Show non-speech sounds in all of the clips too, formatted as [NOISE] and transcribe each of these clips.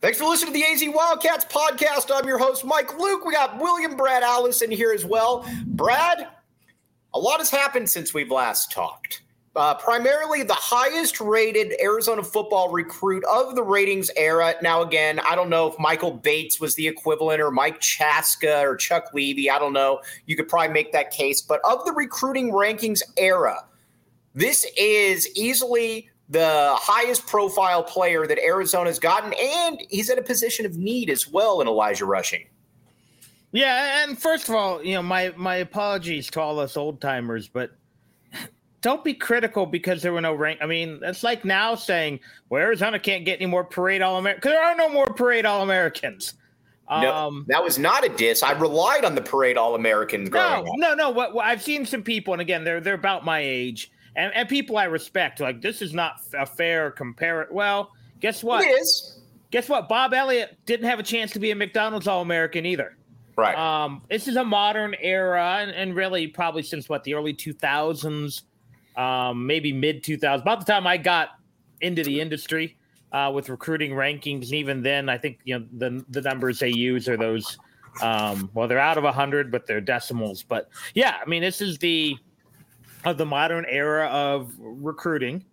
Thanks for listening to the AZ Wildcats podcast. I'm your host, Mike Luke. We got William Brad Allison here as well. Brad, a lot has happened since we've last talked. Uh, primarily the highest rated Arizona football recruit of the ratings era. Now, again, I don't know if Michael Bates was the equivalent or Mike Chaska or Chuck Levy. I don't know. You could probably make that case. But of the recruiting rankings era, this is easily the highest profile player that Arizona's gotten, and he's at a position of need as well in Elijah Rushing. Yeah, and first of all, you know, my my apologies to all us old timers, but don't be critical because there were no rank. I mean, it's like now saying, well, Arizona can't get any more parade all Americans. There are no more parade all Americans. No, um, that was not a diss. I relied on the parade all Americans. No, no, no. What, what I've seen some people, and again, they're they're about my age and, and people I respect. Like this is not a fair compare. Well, guess what? It is. Guess what? Bob Elliott didn't have a chance to be a McDonald's All American either. Right. Um, this is a modern era, and, and really probably since what the early two thousands, um, maybe mid two thousands. About the time I got into the industry uh, with recruiting rankings, and even then, I think you know the the numbers they use are those. Um, well, they're out of hundred, but they're decimals. But yeah, I mean, this is the of the modern era of recruiting.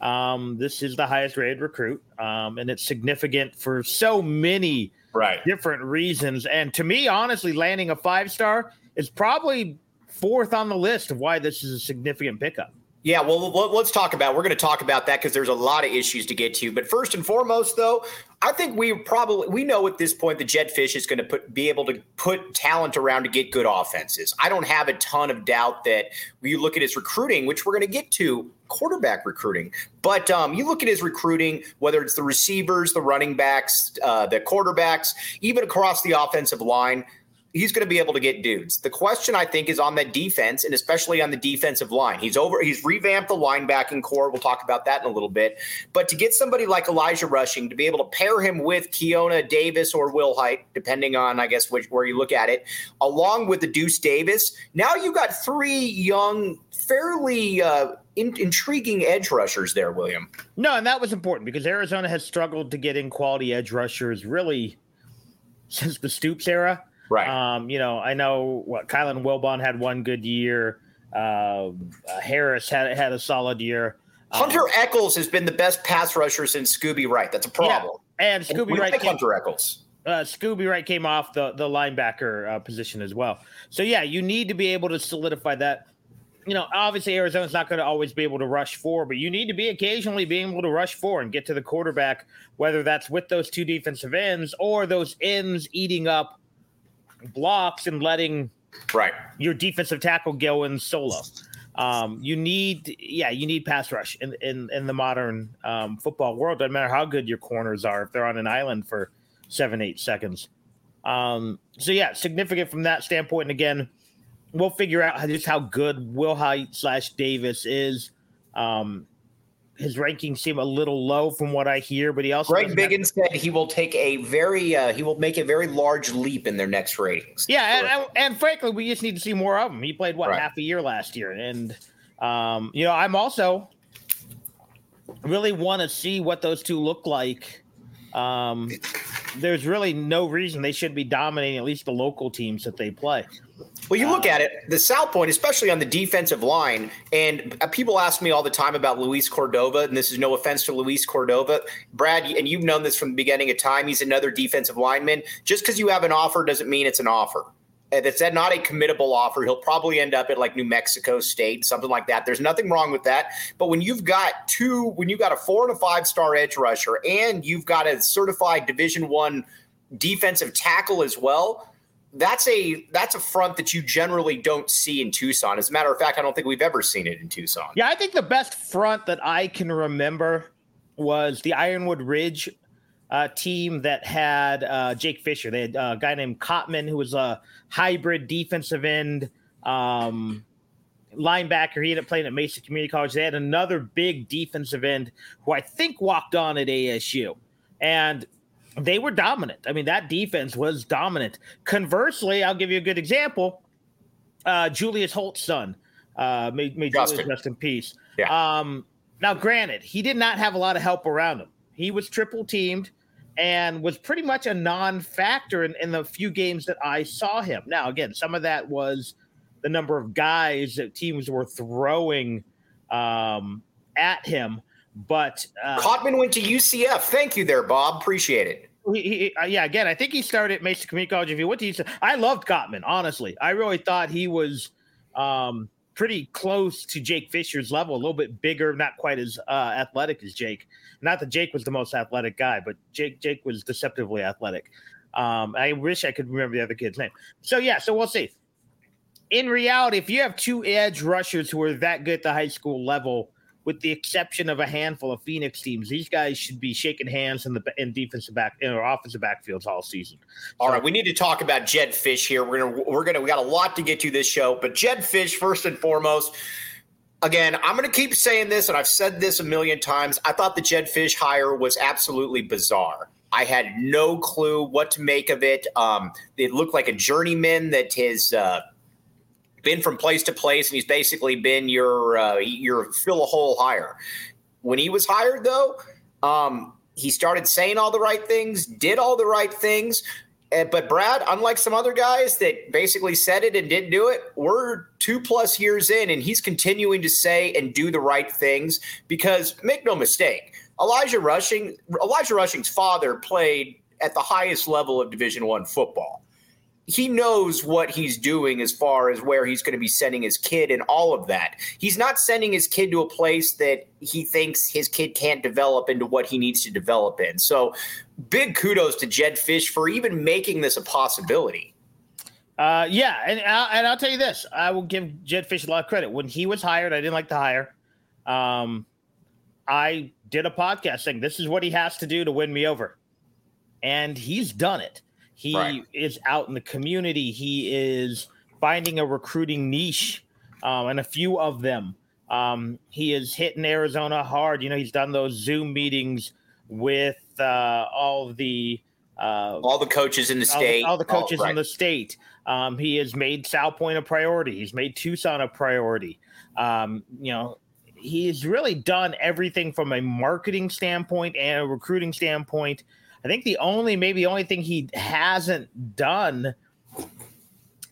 Um, this is the highest rated recruit, um, and it's significant for so many right. different reasons. And to me, honestly, landing a five star is probably fourth on the list of why this is a significant pickup. Yeah, well, let's talk about. We're going to talk about that because there's a lot of issues to get to. But first and foremost, though, I think we probably we know at this point the Jedd Fisch is going to put be able to put talent around to get good offenses. I don't have a ton of doubt that you look at his recruiting, which we're going to get to quarterback recruiting. But um, you look at his recruiting, whether it's the receivers, the running backs, uh, the quarterbacks, even across the offensive line he's going to be able to get dudes. The question I think is on that defense and especially on the defensive line. He's over he's revamped the linebacking core. We'll talk about that in a little bit. But to get somebody like Elijah Rushing to be able to pair him with Keona Davis or Wilhite, depending on I guess which, where you look at it, along with the Deuce Davis, now you've got three young fairly uh, in, intriguing edge rushers there, William. No, and that was important because Arizona has struggled to get in quality edge rushers really since the Stoops era. Right. Um, you know, I know what Kylan Wilborn had one good year. Uh, Harris had had a solid year. Hunter um, Echols has been the best pass rusher since Scooby Wright. That's a problem. Yeah. And Scooby and Wright like came, Hunter Echols. Uh, Scooby Wright came off the the linebacker uh, position as well. So yeah, you need to be able to solidify that. You know, obviously Arizona's not going to always be able to rush four, but you need to be occasionally being able to rush four and get to the quarterback, whether that's with those two defensive ends or those ends eating up blocks and letting right your defensive tackle go in solo. Um, you need, yeah, you need pass rush in in, in the modern um, football world. Doesn't matter how good your corners are if they're on an island for seven, eight seconds. Um, so yeah, significant from that standpoint. And again, we'll figure out just how good Wilhite slash Davis is. Um, his rankings seem a little low from what I hear, but he also Greg Biggins have- said he will take a very uh, he will make a very large leap in their next ratings. Yeah, and, and, frankly, we just need to see more of him. He played what right. half a year last year, and um, you know, I'm also really want to see what those two look like. Um, there's really no reason they should be dominating at least the local teams that they play. Well, you look at it, the Salpointe, especially on the defensive line, and uh, people ask me all the time about Luis Cordova, and this is no offense to Luis Cordova. Brad, and you've known this from the beginning of time, he's another defensive lineman. Just because you have an offer doesn't mean it's an offer. That's not a committable offer. He'll probably end up at like New Mexico State, something like that. There's nothing wrong with that. But when you've got two, when you've got a four and a five star edge rusher, and you've got a certified Division One defensive tackle as well, that's a that's a front that you generally don't see in Tucson. As a matter of fact, I don't think we've ever seen it in Tucson. Yeah, I think the best front that I can remember was the Ironwood Ridge uh, team that had uh, Jake Fisher. They had a guy named Cotman who was a hybrid defensive end um, linebacker. He ended up playing at Mesa Community College. They had another big defensive end who I think walked on at ASU. And they were dominant. I mean, that defense was dominant. Conversely, I'll give you a good example. Uh, Julius Holt's son, uh, may, may Julius rest in peace. Yeah. Um, now, granted, he did not have a lot of help around him. He was triple teamed and was pretty much a non-factor in, in the few games that I saw him. Now, again, some of that was the number of guys that teams were throwing um, at him. But uh, Cotman went to UCF. Thank you, there, Bob. Appreciate it. He, he, uh, yeah, again, I think he started at Mesa Community College. If he went to UCF, I loved Cotman. Honestly, I really thought he was um, pretty close to Jake Fisher's level, a little bit bigger, not quite as uh, athletic as Jake. Not that Jake was the most athletic guy, but Jake Jake was deceptively athletic. Um, I wish I could remember the other kid's name. So yeah, so we'll see. In reality, if you have two edge rushers who are that good at the high school level, with the exception of a handful of Phoenix teams, these guys should be shaking hands in the in defensive back in our offensive backfields all season. All so, right, we need to talk about Jedd Fisch here. We're gonna we're gonna we got a lot to get to this show, but Jedd Fisch first and foremost. Again, I'm going to keep saying this, and I've said this a million times. I thought the Jedd Fisch hire was absolutely bizarre. I had no clue what to make of it. Um, it looked like a journeyman that has uh, been from place to place, and he's basically been your uh, your fill a hole hire. When he was hired, though, um, he started saying all the right things, did all the right things. Eh, but Brad, unlike some other guys that basically said it and didn't do it, we're two plus years in, and he's continuing to say and do the right things. Because make no mistake, Elijah Rushing, Elijah Rushing's father played at the highest level of Division One football he knows what he's doing as far as where he's going to be sending his kid and all of that. He's not sending his kid to a place that he thinks his kid can't develop into what he needs to develop in. So, big kudos to Jedd Fisch for even making this a possibility. Uh, yeah, and I'll, and I'll tell you this: I will give Jedd Fisch a lot of credit. When he was hired, I didn't like the hire. Um, I did a podcast saying this is what he has to do to win me over, and he's done it. He right. is out in the community. He is finding a recruiting niche um, and a few of them. Um, he is hitting Arizona hard. You know, he's done those Zoom meetings with uh, all the uh, all the coaches in the state, all the, all the coaches all, right. in the state. Um, he has made Salpointe a priority. He's made Tucson a priority. Um, you know, he's really done everything from a marketing standpoint and a recruiting standpoint I think the only, maybe the only thing he hasn't done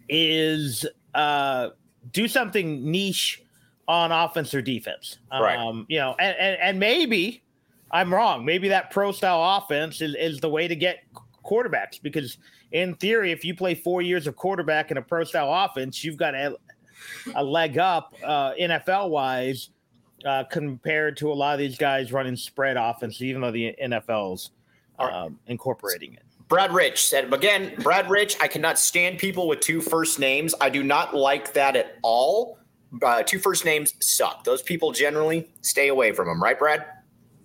is uh, do something niche on offense or defense. Right. Um, you know, and, and, and maybe I'm wrong. Maybe that pro style offense is, is the way to get quarterbacks because in theory, if you play four years of quarterback in a pro style offense, you've got a, a leg up uh, NFL wise uh, compared to a lot of these guys running spread offense, even though the NFL's um, incorporating it. Brad Rich said again, Brad Rich, I cannot stand people with two first names. I do not like that at all. Uh, two first names suck. Those people generally stay away from them, right, Brad?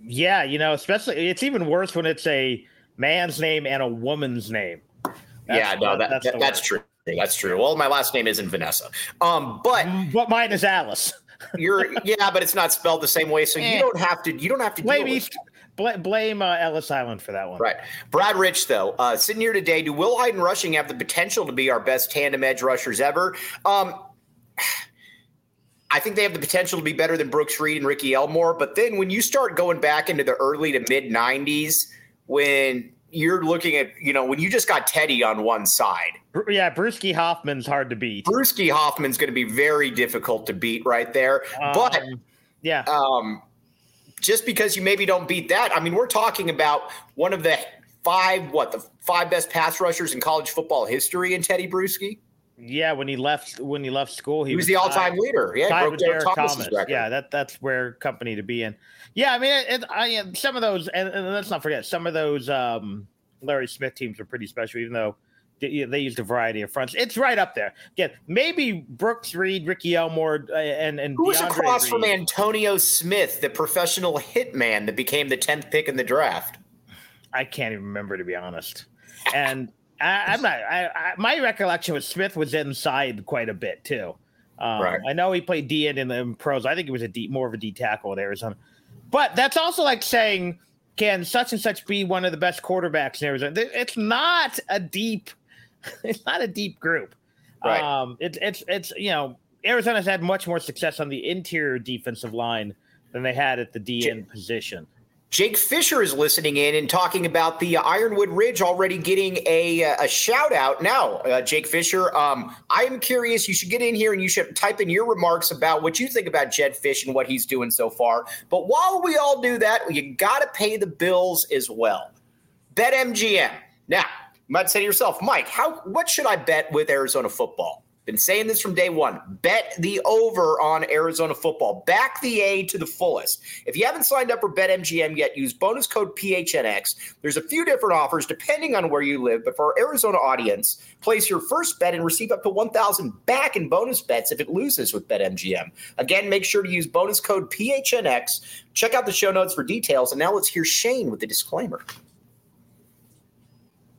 Yeah, you know, especially it's even worse when it's a man's name and a woman's name. That's, yeah, no, that, that's, that, that's true. That's true. Well, my last name isn't Vanessa. Um, but mm, but mine is Alice. you're yeah, but it's not spelled the same way, so you don't have to. You don't have to. Maybe Bl- blame uh, Ellis Island for that one. Right. Brad Rich, though, uh, sitting here today, do Wilhite and Rushing have the potential to be our best tandem edge rushers ever? Um, I think they have the potential to be better than Brooks Reed and Ricky Elmore. But then when you start going back into the early to mid 90s, when you're looking at, you know, when you just got Tedy on one side. Yeah, Bruschi Hoffman's hard to beat. Bruschi Hoffman's going to be very difficult to beat right there. Um, but yeah, um, just because you maybe don't beat that, I mean, we're talking about one of the five, what the five best pass rushers in college football history in Tedy Bruschi. Yeah, when he left when he left school, he, he was, was, the all-time leader. Yeah, broke Derrick Thomas. Record. Yeah, that that's where company to be in. Yeah, I mean, it, it, I some of those, and, and, let's not forget, some of those um, Larry Smith teams are pretty special, even though they, used a variety of fronts. It's right up there. Again, maybe Brooks Reed, Ricky Elmore, uh, and and who was across Reed. from Antonio Smith, the professional hitman that became the tenth pick in the draft. I can't even remember to be honest. And I, am not. I, I, my recollection was Smith was inside quite a bit too. Um, right. I know he played D in the pros. I think it was a D, more of a D tackle at Arizona. But that's also like saying, can such and such be one of the best quarterbacks in Arizona? It's not a deep. [LAUGHS] It's not a deep group. Right. Um, it's it's it's you know Arizona's had much more success on the interior defensive line than they had at the D end position. Jake Fisher is listening in and talking about the Ironwood Ridge already getting a, a shout out now. Uh, Jake Fisher, um, I am curious. You should get in here and you should type in your remarks about what you think about Jedd Fisch and what he's doing so far. But while we all do that, you got to pay the bills as well. BetMGM. Now, you might say to yourself, Mike, how what should I bet with Arizona football? Been saying this from day one. Bet the over on Arizona football. Back the A to the fullest. If you haven't signed up for BetMGM yet, use bonus code PHNX. There's a few different offers depending on where you live, but for our Arizona audience, place your first bet and receive up to 1000 back in bonus bets if it loses with BetMGM. Again, make sure to use bonus code PHNX. Check out the show notes for details. And now let's hear Shane with the disclaimer.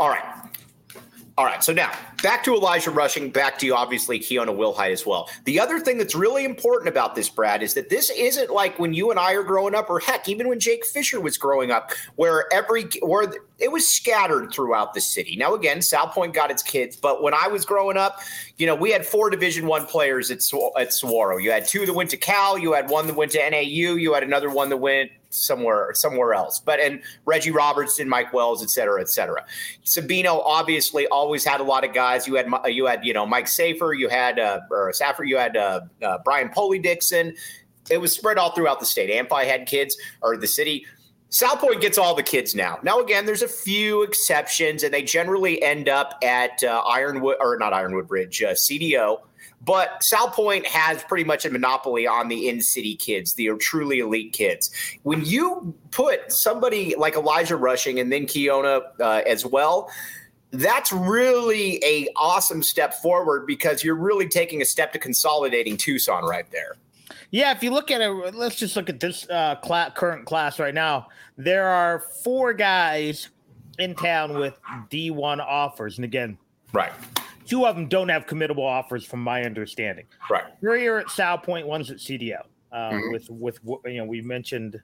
All right. All right. So now back to Elijah Rushing, back to you, obviously Keona Wilhite as well. The other thing that's really important about this, Brad, is that this isn't like when you and I are growing up, or heck, even when Jake Fisher was growing up, where every where it was scattered throughout the city. Now, again, South Salpointe got its kids, but when I was growing up, you know, we had four Division One players at at Saguaro. You had two that went to Cal, you had one that went to NAU, you had another one that went somewhere somewhere else. But and Reggie Robertson, Mike Wells, et cetera, et cetera. Sabino obviously always had a lot of guys. You had you had you know Mike Safer, you had uh, or Safer, you had uh, uh, Brian Poli-Dixon. It was spread all throughout the state. Amphi had kids, or the city. Salpointe gets all the kids now. Now, again, there's a few exceptions, and they generally end up at uh, Ironwood or not Ironwood Ridge, uh, CDO but Salpointe has pretty much a monopoly on the in city kids, the truly elite kids. When you put somebody like Elijah Rushing and then Keona uh, as well, that's really a awesome step forward because you're really taking a step to consolidating Tucson right there. Yeah, if you look at it, let's just look at this uh, cl- current class right now. There are four guys in town with D1 offers, and again, right, Two of them don't have committable offers, from my understanding. Right. Three are at Salpointe, one's at CDO. Uh, mm-hmm. With with you know, we mentioned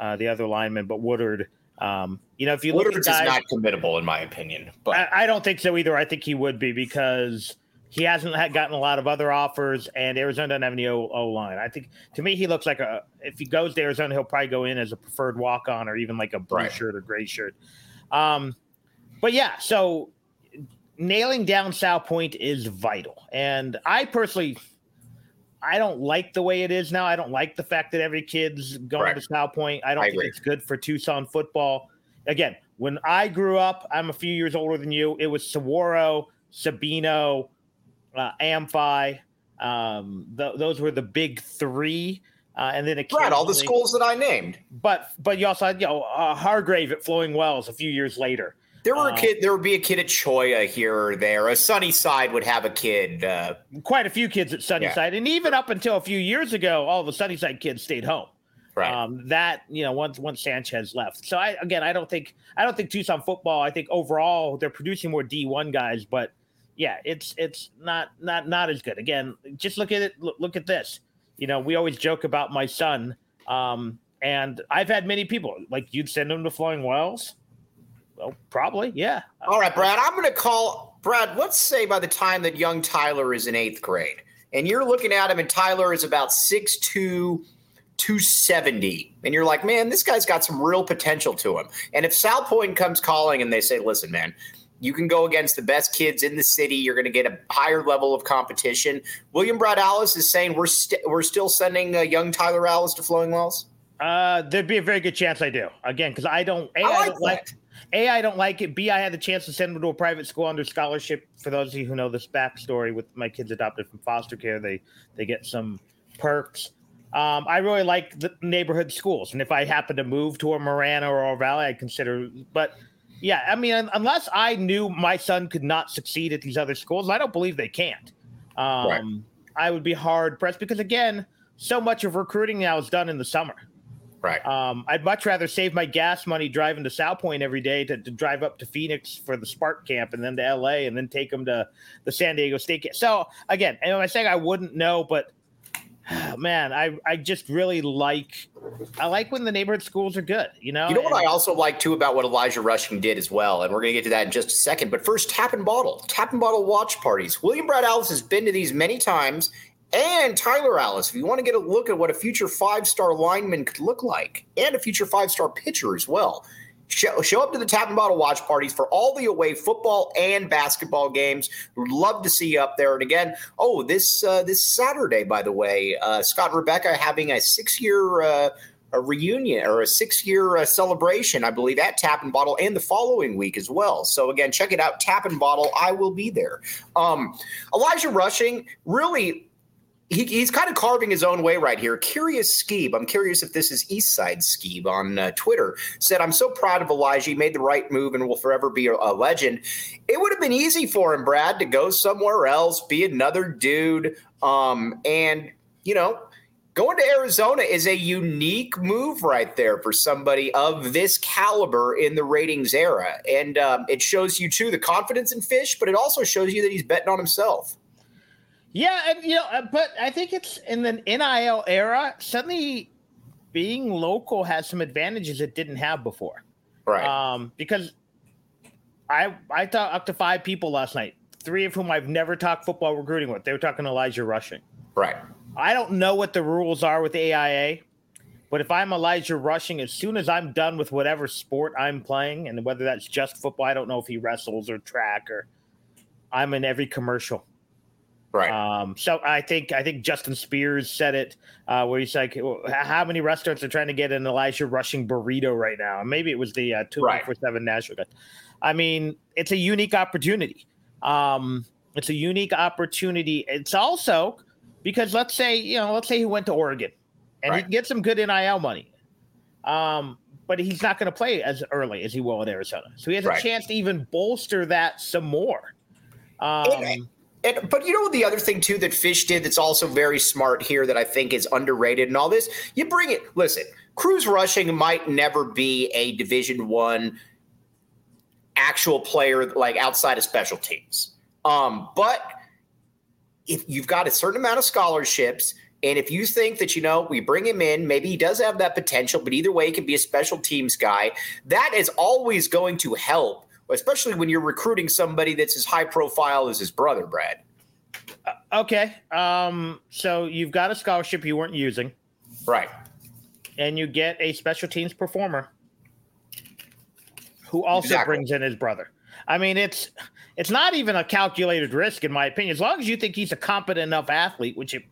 uh, the other lineman, but Woodard. Um, you know, if you look at guys, is not committable in my opinion. But I, I, don't think so either. I think he would be because he hasn't had gotten a lot of other offers, and Arizona doesn't have any O, line. I think to me, he looks like a. If he goes to Arizona, he'll probably go in as a preferred walk on, or even like a blue right. shirt or gray shirt. Um, but yeah, so nailing down South Salpointe is vital. And I personally, I don't like the way it is now. I don't like the fact that every kid's going Correct. to Point. I don't I think agree. it's good for Tucson football. Again, when I grew up, I'm a few years older than you. It was Saguaro, Sabino, uh, Amphi. Um, th- those were the big three. Uh, and then it. right, all the schools that I named. But but you also had you know uh, Hargrave at Flowing Wells a few years later. There were a uh, kid. There would be a kid at Cholla here or there. A Sunnyside would have a kid. Uh, quite a few kids at Sunnyside, yeah. and even up until a few years ago, all the Sunnyside kids stayed home. Right. Um, that you know once once Sanchez left. So I again I don't think I don't think Tucson football. I think overall they're producing more D one guys, but yeah, it's it's not not not as good. Again, just look at it. Look, look at this. You know, we always joke about my son, um, and I've had many people like you'd send him to Flowing Wells. Well, probably, yeah. All right, Brad. I'm going to call Brad. Let's say by the time that young Tyler is in eighth grade, and you're looking at him, and Tyler is about six two 270 and you're like man this guy's got some real potential to him and if South Salpointe comes calling and they say listen man you can go against the best kids in the city you're going to get a higher level of competition william brad alice is saying we're, we st- we're still sending uh, young tyler alice to flowing wells uh, there'd be a very good chance i do again because i don't a, I like I don't like a i don't like it b i had the chance to send him to a private school under scholarship for those of you who know this backstory with my kids adopted from foster care they they get some perks um, I really like the neighborhood schools, and if I happen to move to a Marana or a Valley, I'd consider. But yeah, I mean, unless I knew my son could not succeed at these other schools, I don't believe they can't. Um, right. I would be hard pressed because again, so much of recruiting now is done in the summer. Right. Um, I'd much rather save my gas money driving to Salpointe every day to, to, drive up to Phoenix for the Spark camp and then to LA and then take them to the San Diego State camp. So again, am I saying I wouldn't know, but [SIGHS] man, I I just really like I like when the neighborhood schools are good. You know. You know what and, I also like too about what Elijah Rushing did as well, and we're going to get to that in just a second. But first, tap and bottle, tap and bottle watch parties. William Brad Allison has been to these many times, and Tyler Allison. If you want to get a look at what a future five star lineman could look like, and a future five star pitcher as well, Show, show, up to the tap and bottle watch parties for all the away football and basketball games. We'd love to see you up there. And again, oh, this uh, this Saturday, by the way, uh, Scott Rebecca having a six year uh, a reunion or a six year uh, celebration, I believe, at Tap and Bottle and the following week as well. So again, check it out, Tap and Bottle. I will be there. Um, Elijah Rushing really he, he's kind of carving his own way right here. Curious Skeeb, I'm curious if this is Eastside Skeeb on uh, Twitter, said, I'm so proud of Elijah. He made the right move and will forever be a, a, legend. It would have been easy for him, Brad, to go somewhere else, be another dude. Um, and, you know, going to Arizona is a unique move right there for somebody of this caliber in the ratings era. And um, it shows you, too, the confidence in Fisch, but it also shows you that he's betting on himself. Yeah, and you know, uh, but I think it's in the NIL era. Suddenly, being local has some advantages it didn't have before. Right. Um, because I I talked up to five people last night, three of whom I've never talked football recruiting with. They were talking Elijah Rushing. Right. I don't know what the rules are with AIA, but if I'm Elijah Rushing, as soon as I'm done with whatever sport I'm playing, and whether that's just football, I don't know if he wrestles or track or I'm in every commercial. Right. Um, so I think I think Justin Spears said it uh, where he's like, "How many restaurants are trying to get an Elijah Rushing burrito right now?" Maybe it was the uh, two four seven Nashville. I mean, it's a unique opportunity. Um, it's a unique opportunity. It's also because let's say you know, let's say he went to Oregon and right. he get some good NIL money. Um, but he's not going to play as early as he will at Arizona, so he has right. a chance to even bolster that some more. Um, and, but you know the other thing too that Fisch did that's also very smart here that I think is underrated and all this. You bring it. Listen, Cruz rushing might never be a Division One actual player like outside of special teams. Um, but if you've got a certain amount of scholarships, and if you think that you know we bring him in, maybe he does have that potential, but either way, he can be a special teams guy. That is always going to help especially when you're recruiting somebody that's as high profile as his brother, Brad. Uh, okay. Um, so you've got a scholarship you weren't using. Right. And you get a special teams performer who also exactly. brings in his brother. I mean, it's it's not even a calculated risk, in my opinion. As long as you think he's a competent enough athlete, which it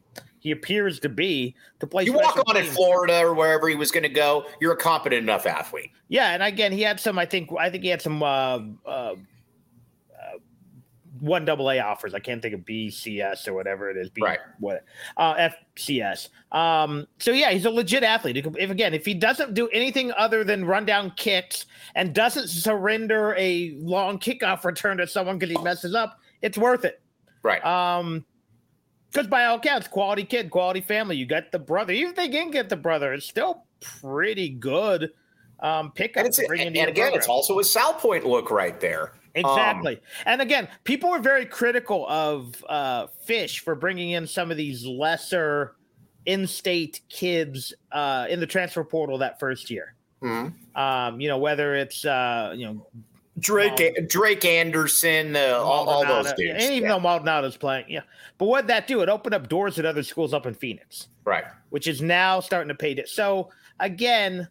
he appears to be to play. You walk on teams. in Florida or wherever he was going to go. You're a competent enough athlete. Yeah, and again, he had some. I think. I think he had some. Uh, uh, one double A offers. I can't think of BCS or whatever it is. B, right. What uh, FCS. Um, so yeah, he's a legit athlete. If again, if he doesn't do anything other than run down kicks and doesn't surrender a long kickoff return to someone because he messes up, it's worth it. Right. Um, Because by all accounts, quality kid, quality family. You got the brother. Even if they didn't get the brother, it's still pretty good um, pickup. And, it's, and, and again, program. it's also a South Salpointe look right there. Exactly. Um, and again, people were very critical of uh, Fisch for bringing in some of these lesser in-state kids uh, in the transfer portal that first year. Mm-hmm. Um, you know, whether it's uh, you know Drake um, Drake Anderson, uh, all, all, those dudes, and even yeah. though Maldonado's playing, yeah. But what that do? It opened up doors at other schools up in Phoenix, right? Which is now starting to pay. It. So again,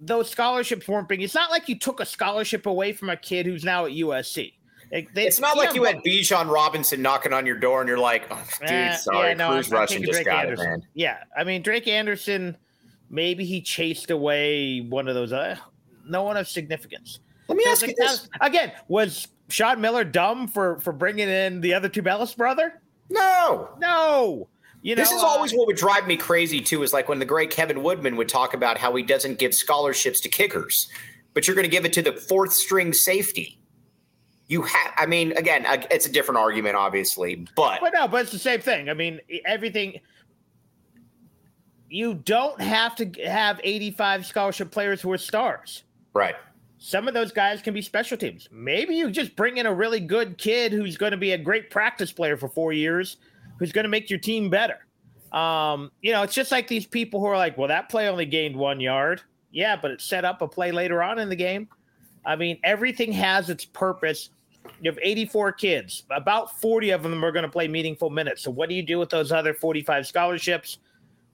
those scholarships weren't being. It's not like you took a scholarship away from a kid who's now at USC. They, it's not like you had Bijan Robinson knocking on your door and you're like, oh, dude, uh, sorry, yeah, no, Cruz Rushing just Drake got Anderson. it, man. Yeah, I mean Drake Anderson, maybe he chased away one of those. Uh, no one of significance. Let me ask you this again: Was Sean Miller dumb for for bringing in the other two Tubelis brother? No, no. You know, this is always uh, what would drive me crazy too. Is like when the great Kevin Woodman would talk about how he doesn't give scholarships to kickers, but you're going to give it to the fourth string safety. You have, I mean, again, it's a different argument, obviously, but but no, but it's the same thing. I mean, everything. You don't have to have 85 scholarship players who are stars. Right. Some of those guys can be special teams. Maybe you just bring in a really good kid who's going to be a great practice player for four years, who's going to make your team better. Um, you know, it's just like these people who are like, well, that play only gained one yard. Yeah, but it set up a play later on in the game. I mean, everything has its purpose. You have 84 kids, about 40 of them are going to play meaningful minutes. So, what do you do with those other 45 scholarships?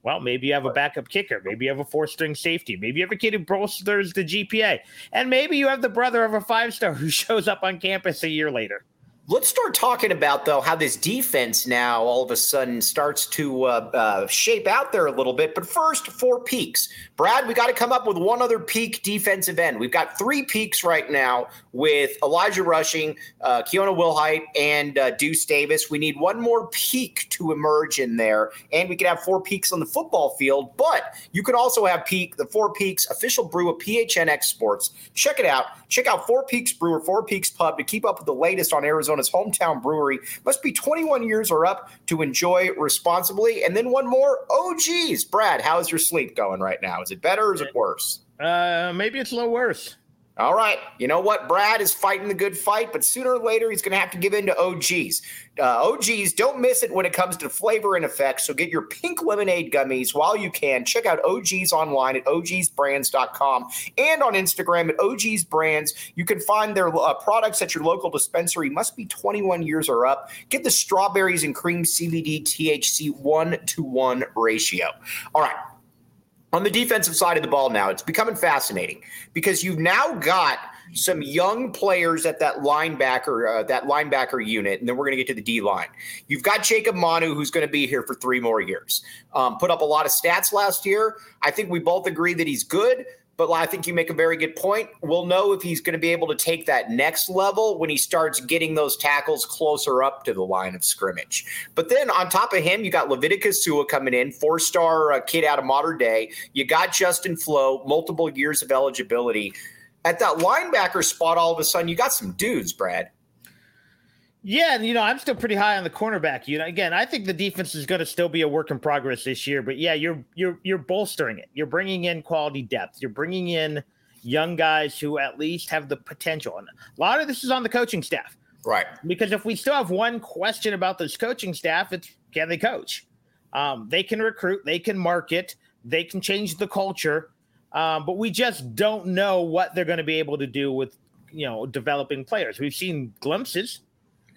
Well, maybe you have a backup kicker. Maybe you have a four string safety. Maybe you have a kid who bolsters the GPA. And maybe you have the brother of a five star who [LAUGHS] shows up on campus a year later. Let's start talking about though how this defense now all of a sudden starts to uh, uh, shape out there a little bit. But first, four peaks. Brad, we got to come up with one other peak defensive end. We've got three peaks right now with Elijah Rushing, uh, Keona Wilhite, and uh, Deuce Davis. We need one more peak to emerge in there, and we could have four peaks on the football field. But you could also have peak the Four Peaks official brew of PHNX Sports. Check it out. Check out Four Peaks Brewer, Four Peaks Pub to keep up with the latest on Arizona Arizona's hometown brewery. Must be 21 years or up to enjoy responsibly. And then one more. Oh, geez, Brad, how's your sleep going right now? Is it better or is it worse? Uh, maybe it's a little worse. All right. You know what? Brad is fighting the good fight, but sooner or later he's going to have to give in to OGeez. Uh, OGeez, don't miss it when it comes to flavor and effects. So get your pink lemonade gummies while you can. Check out OGeez online at ogeezbrands.com and on Instagram at ogeezbrands. You can find their uh, products at your local dispensary. Must be 21 years or up. Get the strawberries and cream CBD THC one to one ratio. All right. On the defensive side of the ball now, it's becoming fascinating because you've now got some young players at that linebacker uh, that linebacker unit, and then we're going to get to the D line. You've got Jacob Manu, who's going to be here for three more years. Um, put up a lot of stats last year. I think we both agree that he's good. But I think you make a very good point. We'll know if he's going to be able to take that next level when he starts getting those tackles closer up to the line of scrimmage. But then on top of him, you got Leviticus Sua coming in, four star uh, kid out of modern day. You got Justin Flowe, multiple years of eligibility. At that linebacker spot, all of a sudden, you got some dudes, Brad. Yeah, and you know, I'm still pretty high on the cornerback. You know, again, I think the defense is going to still be a work in progress this year. But yeah, you're you're you're bolstering it. You're bringing in quality depth. You're bringing in young guys who at least have the potential. And a lot of this is on the coaching staff, right? Because if we still have one question about this coaching staff, it's can they coach? Um, they can recruit, they can market, they can change the culture, um, but we just don't know what they're going to be able to do with you know developing players. We've seen glimpses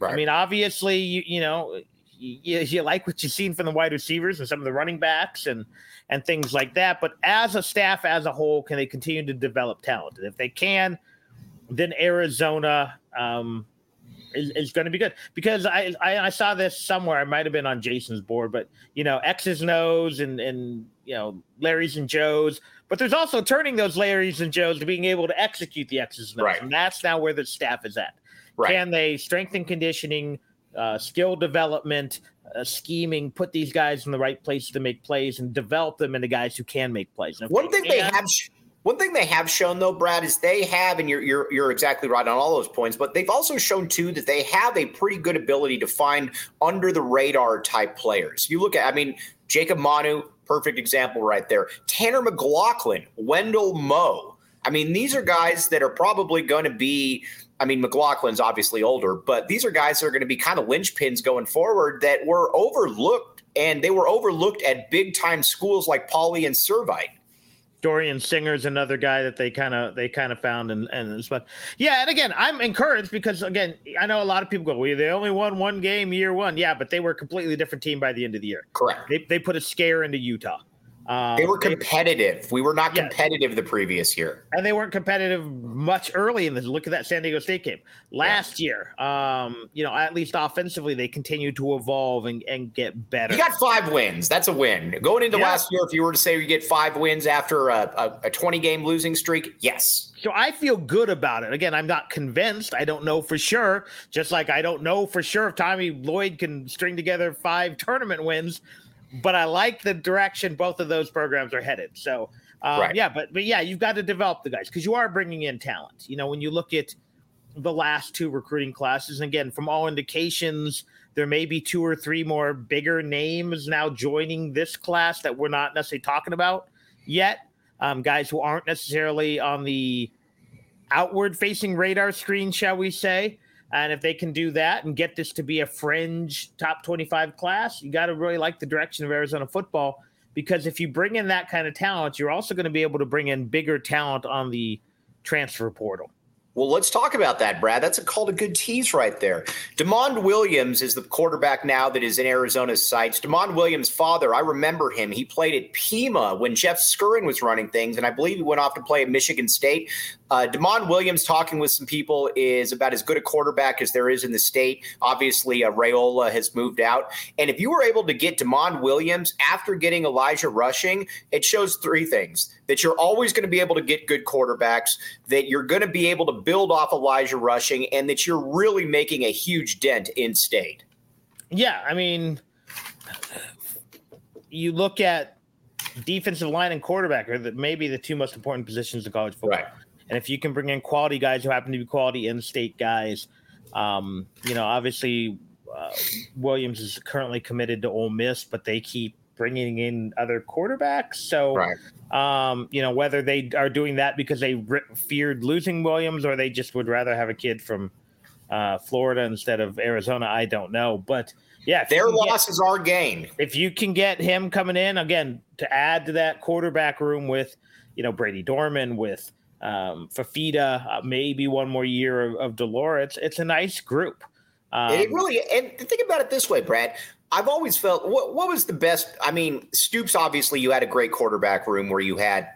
Right. I mean, obviously, you, you know, you, you like what you've seen from the wide receivers and some of the running backs and and things like that. But as a staff, as a whole, can they continue to develop talent? And if they can, then Arizona um, is, is going to be good. Because I, I, I saw this somewhere. I might have been on Jason's board, but you know, X's and O's and and you know Larry's and Joe's. But there's also turning those Larry's and Joe's to being able to execute the X's and O's, right. and that's now where the staff is at. Right. Can they strengthen conditioning, uh, skill development, uh, scheming, put these guys in the right places to make plays and develop them into guys who can make plays? One thing they have. One thing they have shown though, Brad, is they have, and you're you're you're exactly right on all those points, but they've also shown too that they have a pretty good ability to find under the radar type players. You look at, I mean, Jacob Manu, perfect example right there. Tanner McLachlan, Wendell Moe. I mean, these are guys that are probably going to be. I mean, McLachlan's obviously older, but these are guys that are going to be kind of linchpins going forward that were overlooked, and they were overlooked at big time schools like Pauley and Servite. Dorian Singer's another guy that they kind of they kind of found and and but yeah, and again, I'm encouraged because again, I know a lot of people go, "Well, they only won one game year one." Yeah, but they were a completely different team by the end of the year. Correct. They they put a scare into Utah. Um, they were competitive. They, we were not competitive yeah. the previous year, and they weren't competitive much early in the look at that San Diego State game last yeah. year. Um, you know, at least offensively, they continued to evolve and, and get better. You got five wins. That's a win. Going into yeah. last year, if you were to say you get five wins after a, a, a 20 game losing streak, yes. So I feel good about it. Again, I'm not convinced. I don't know for sure. Just like I don't know for sure if Tommy Lloyd can string together five tournament wins but I like the direction both of those programs are headed. So, um, right. yeah, but but yeah, you've got to develop the guys because you are bringing in talent. You know, when you look at the last two recruiting classes, and again, from all indications, there may be two or three more bigger names now joining this class that we're not necessarily talking about yet. Um, guys who aren't necessarily on the outward facing radar screen, shall we say. And if they can do that and get this to be a fringe top 25 class, you got to really like the direction of Arizona football because if you bring in that kind of talent, you're also going to be able to bring in bigger talent on the transfer portal. Well, let's talk about that, Brad. That's a, called a good tease right there. Demond Williams is the quarterback now that is in Arizona's sights. Demond Williams' father, I remember him. He played at Pima when Jeff Skurin was running things, and I believe he went off to play at Michigan State. Uh, Demond Williams talking with some people is about as good a quarterback as there is in the state. Obviously, uh, Raiola has moved out. And if you were able to get Demond Williams after getting Elijah Rushing, it shows three things that you're always going to be able to get good quarterbacks, that you're going to be able to build off Elijah Rushing, and that you're really making a huge dent in state. Yeah. I mean, you look at defensive line and quarterback are the, maybe the two most important positions in college football. Right. And if you can bring in quality guys who happen to be quality in-state guys, um, you know, obviously uh, Williams is currently committed to Ole Miss, but they keep bringing in other quarterbacks. So, right. um, you know, whether they are doing that because they re- feared losing Williams or they just would rather have a kid from uh, Florida instead of Arizona, I don't know. But yeah, their loss get, is our gain. If you can get him coming in again to add to that quarterback room with, you know, Brayden Dorman with um, Fifita, uh, maybe one more year of, of de Laura. It's it's a nice group. Um, it really and think about it this way, Brad. I've always felt what what was the best. I mean, Stoops. Obviously, you had a great quarterback room where you had,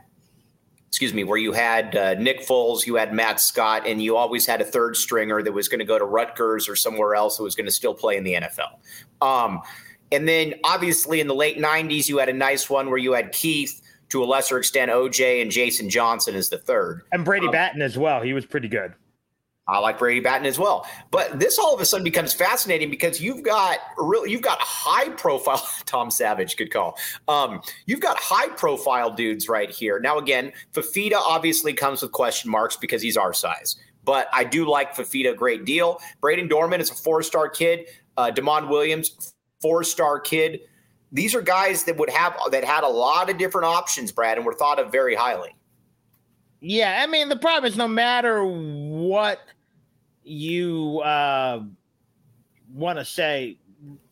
excuse me, where you had uh, Nick Foles, you had Matt Scott, and you always had a third stringer that was going to go to Rutgers or somewhere else that was going to still play in the NFL. Um, and then obviously in the late '90s, you had a nice one where you had Keith to a lesser extent, OJ and Jason Johnson is the third. And Brady um, Batten as well. He was pretty good. I like Brady Batten as well. But this all of a sudden becomes fascinating because you've got really you've got high profile [LAUGHS] Tom Savage, good call. Um, you've got high profile dudes right here. Now again, Fifita obviously comes with question marks because he's our size. But I do like Fifita a great deal. Brayden Dorman is a four-star kid. Uh, Demond Williams, four-star kid these are guys that would have that had a lot of different options, Brad, and were thought of very highly. Yeah, I mean the problem is no matter what you uh, want to say,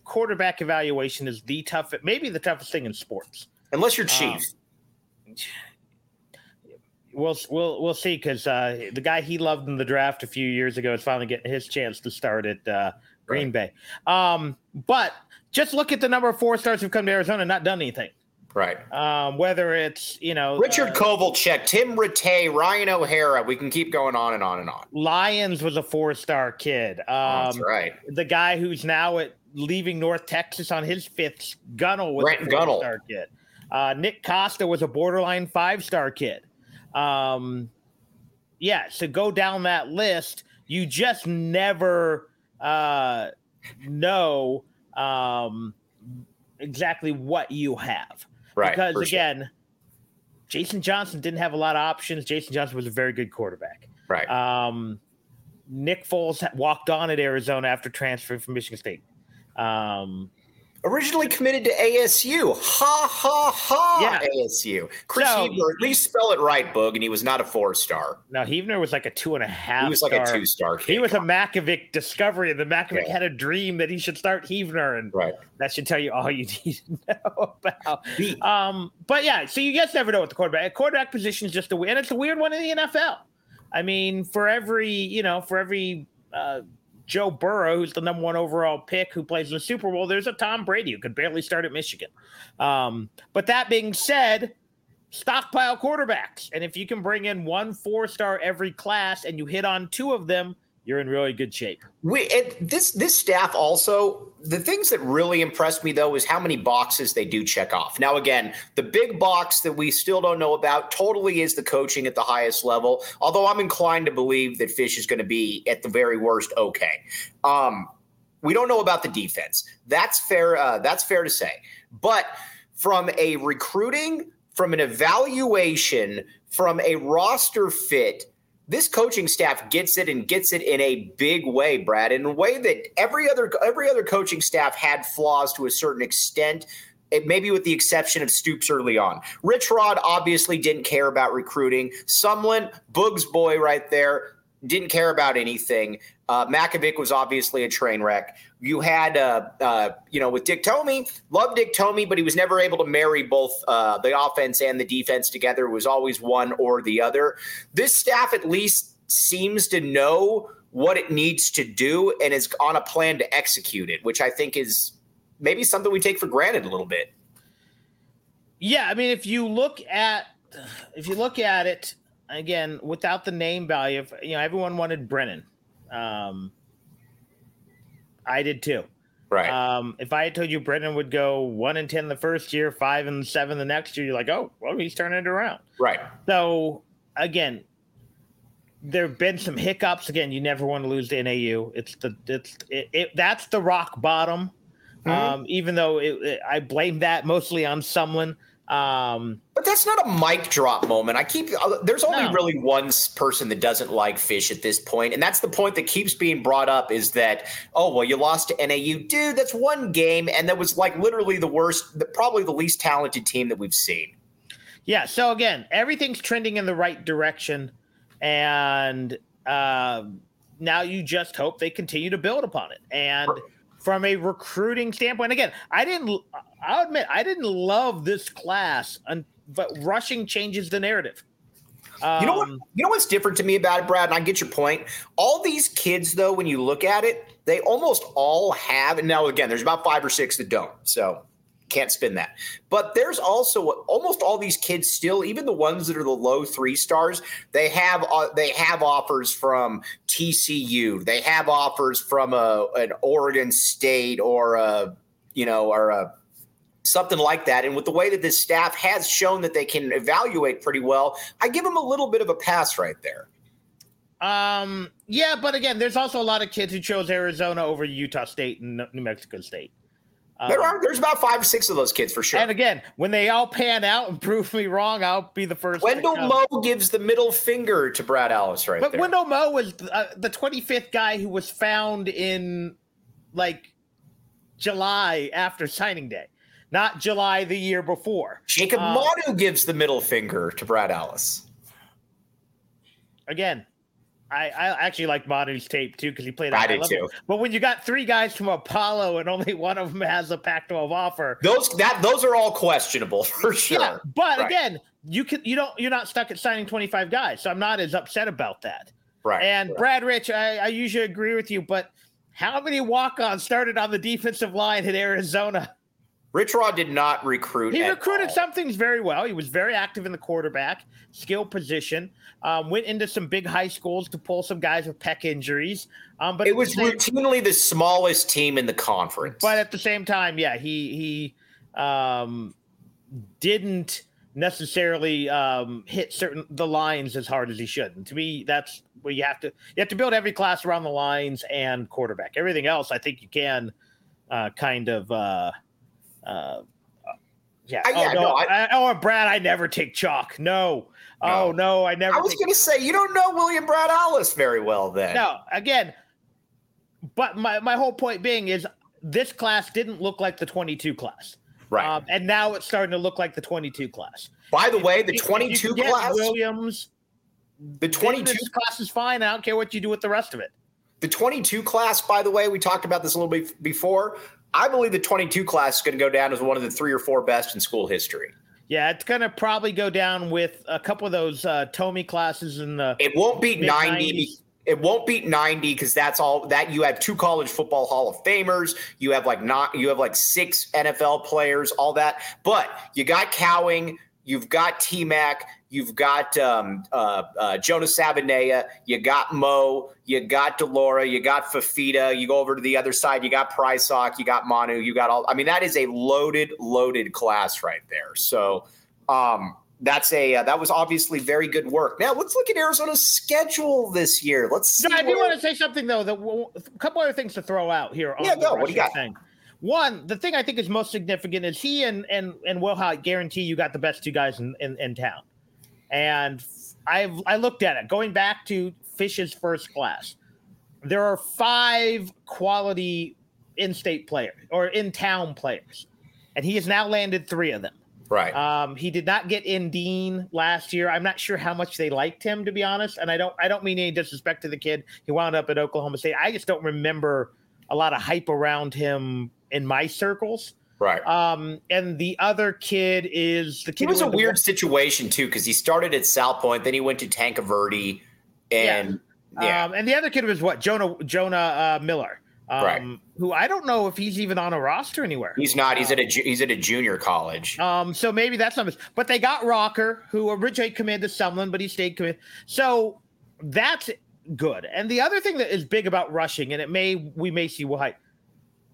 quarterback evaluation is the toughest, maybe the toughest thing in sports. Unless you're chief. Um, we'll we'll we'll see because uh, the guy he loved in the draft a few years ago is finally getting his chance to start at uh, Green right. Bay. Um, but just look at the number of four stars who've come to Arizona and not done anything. Right. Um, whether it's, you know, Richard uh, Kovalcheck, Tim Rattay, Ryan O'Hara, we can keep going on and on and on. Lyons was a four star kid. Um, oh, that's right. The guy who's now at leaving North Texas on his fifth, Gunnell was Brent a four star kid. Uh, Nick Costa was a borderline five star kid. Um, yeah, so go down that list. You just never uh, know um, exactly what you have. Right. Because again, Jason Johnson didn't have a lot of options. Jason Johnson was a very good quarterback. Right. Um, Nick Foles walked on at Arizona after transferring from Michigan State. Um, Originally committed to ASU. Ha ha ha. Yeah. ASU. Chris So- at least spell it right, Boog, and he was not a four star. now Heavner was like a two and a half. He was like a two star. He was a Mackovic discovery, and the Mackovic Yeah. had a dream that he should start Heavner, and right. that should tell you all you [LAUGHS] need to know about. The- Um, but yeah, so you guys never know what the quarterback. Quarterback position is just a and it's a weird one in the NFL. I mean, for every you know, for every uh, Joe Burrow, who's the number one overall pick, who plays in the Super Bowl, there's a Tom Brady who could barely start at Michigan. Um, but that being said, stockpile quarterbacks, and if you can bring in one four star every class and you hit on two of them, you're in really good shape. We this this staff also the things that really impressed me though is how many boxes they do check off. Now again, the big box that we still don't know about totally is the coaching at the highest level. Although I'm inclined to believe that Fisch is going to be at the very worst okay. Um, we don't know about the defense. That's fair. Uh, that's fair to say. But from a recruiting, from an evaluation, from a roster fit, this coaching staff gets it and gets it in a big way, Brad, in a way that every other every other coaching staff had flaws to a certain extent. It, maybe with the exception of Stoops early on. Rich Rod obviously didn't care about recruiting. Sumlin, Boog's boy right there, didn't care about anything. Uh, Mackovic was obviously a train wreck. You had, uh, uh, you know, with Dick Tomey, loved Dick Tomey, but he was never able to marry both uh, the offense and the defense together. It was always one or the other. This staff at least seems to know what it needs to do and is on a plan to execute it, which I think is maybe something we take for granted a little bit. Yeah, I mean, if you look at if you look at it again without the name value, if, you know, everyone wanted Brennan. Um, I did too. Right. Um, if I had told you Brennan would go one and ten the first year, five and seven the next year, you're like, oh, well, he's turning it around. right. So again, there have been some hiccups. Again, you never want to lose to NAU. It's the it's it, it that's the rock bottom. Um, even though it, it- I blame that mostly on someone. Um, But that's not a mic drop moment. I keep uh, there's only No. really one person that doesn't like Fisch at this point, and that's the point that keeps being brought up is that oh well you lost to NAU, dude. That's one game, and that was like literally the worst, the, probably the least talented team that we've seen. Yeah. So again, everything's trending in the right direction, and um, now you just hope they continue to build upon it. And from a recruiting standpoint, again, I didn't. I'll admit I didn't love this class, un- but rushing changes the narrative. You know what? Um, You know what's different to me about it, Brad, and I get your point. All these kids, though, when you look at it, they almost all have. And now, again, there's about five or six that don't. So can't spin that. But there's also almost all these kids still, even the ones that are the low three stars, they have uh, they have offers from TCU. They have offers from a an Oregon State or a you know or a something like that. And with the way that this staff has shown that they can evaluate pretty well, I give them a little bit of a pass right there. Um, yeah, but again, there's also a lot of kids who chose Arizona over Utah State and New Mexico State. Um, There are there's about five or six of those kids for sure. And again, when they all pan out and [LAUGHS] prove me wrong, I'll be the first. Wendell. Moe gives the middle finger to Brad Allison right But there. Wendell Moe was uh, the 25th guy who was found in like July after signing day, not July the year before. Jacob um, Manu gives the middle finger to Brad Allison. Again, I, I actually like Manu's tape too because he played. I did level. too. But when you got three guys from Apollo and only one of them has a Pac-12 offer, Those that those are all questionable [LAUGHS] for sure. Yeah, but Right. again, you can you don't you're not stuck at signing 25 guys, so I'm not as upset about that. Right. And right. Brad Rich, I, I usually agree with you, but how many walk-ons started on the defensive line at Arizona? Rich Rod did not recruit. He recruited all. some things very well. He was very active in the quarterback skill position. Um, went into some big high schools to pull some guys with pec injuries. Um, but It at the was same- routinely the smallest team in the conference. but at the same time, yeah, he he um, didn't necessarily um, hit certain the lines as hard as he should. And to me, that's where you have to you have to build every class around the lines and quarterback. Everything else, I think you can uh, kind of uh, uh, Yeah. Uh, yeah, oh, no, no, I, oh, Brad, I never take chalk. No. Oh no, I never. I was going to say you don't know William Brad Allison very well. Then No, again, but my, my whole point being is this class didn't look like the 22 class. right. Um, and now it's starting to look like the 22 class. By the way, the If you 22 get class, Williams, the 22 22 class is fine. I don't care what you do with the rest of it. The 22 class, by the way, we talked about this a little bit before. I believe the 22 class is going to go down as one of the three or four best in school history. Yeah, it's going to probably go down with a couple of those uh, Tomey classes in the. It won't beat 90. 90s. It won't beat 90 because that's all that you have two college football Hall of Famers. You have like not you have like six NFL players, all that. But you got Cowing, you've got T Mac, you've got um, uh, uh, Jonas Savaiinaea, you got Mo, you got de Laura, you got Fifita. You go over to the other side, you got Prysock, you got Manu, you got all. I mean, that is a loaded, loaded class right there. So. Um, that's a uh, that was obviously very good work. Now let's look at Arizona's schedule this year. Let's see. No, I do want to say something though. That a couple other things to throw out here. Yeah, go. What do you got? Thing. One, the thing I think is most significant is he and and and Will Hott guarantee you got the best two guys in, in, in town. And I've I looked at it going back to Fisch's first class. There are five quality in-state players or in-town players, and he has now landed three of them. right. Um, he did not get in Dean last year. I'm not sure how much they liked him, to be honest. And I don't I don't mean any disrespect to the kid. He wound up at Oklahoma State. I just don't remember a lot of hype around him in my circles. Right. Um, and the other kid is the kid. it was a the- weird situation too because he started at Salpointe, then he went to Tanque Verde, and yeah, Um, and the other kid was what Jonah Jonah uh, Miller, um, Right. who I don't know if he's even on a roster anywhere. he's not. He's at a he's at a junior college. Um, so maybe that's not. But they got Rocker, who originally committed to Sumlin, but he stayed committed. So that's good. And the other thing that is big about rushing, and it may we may see why.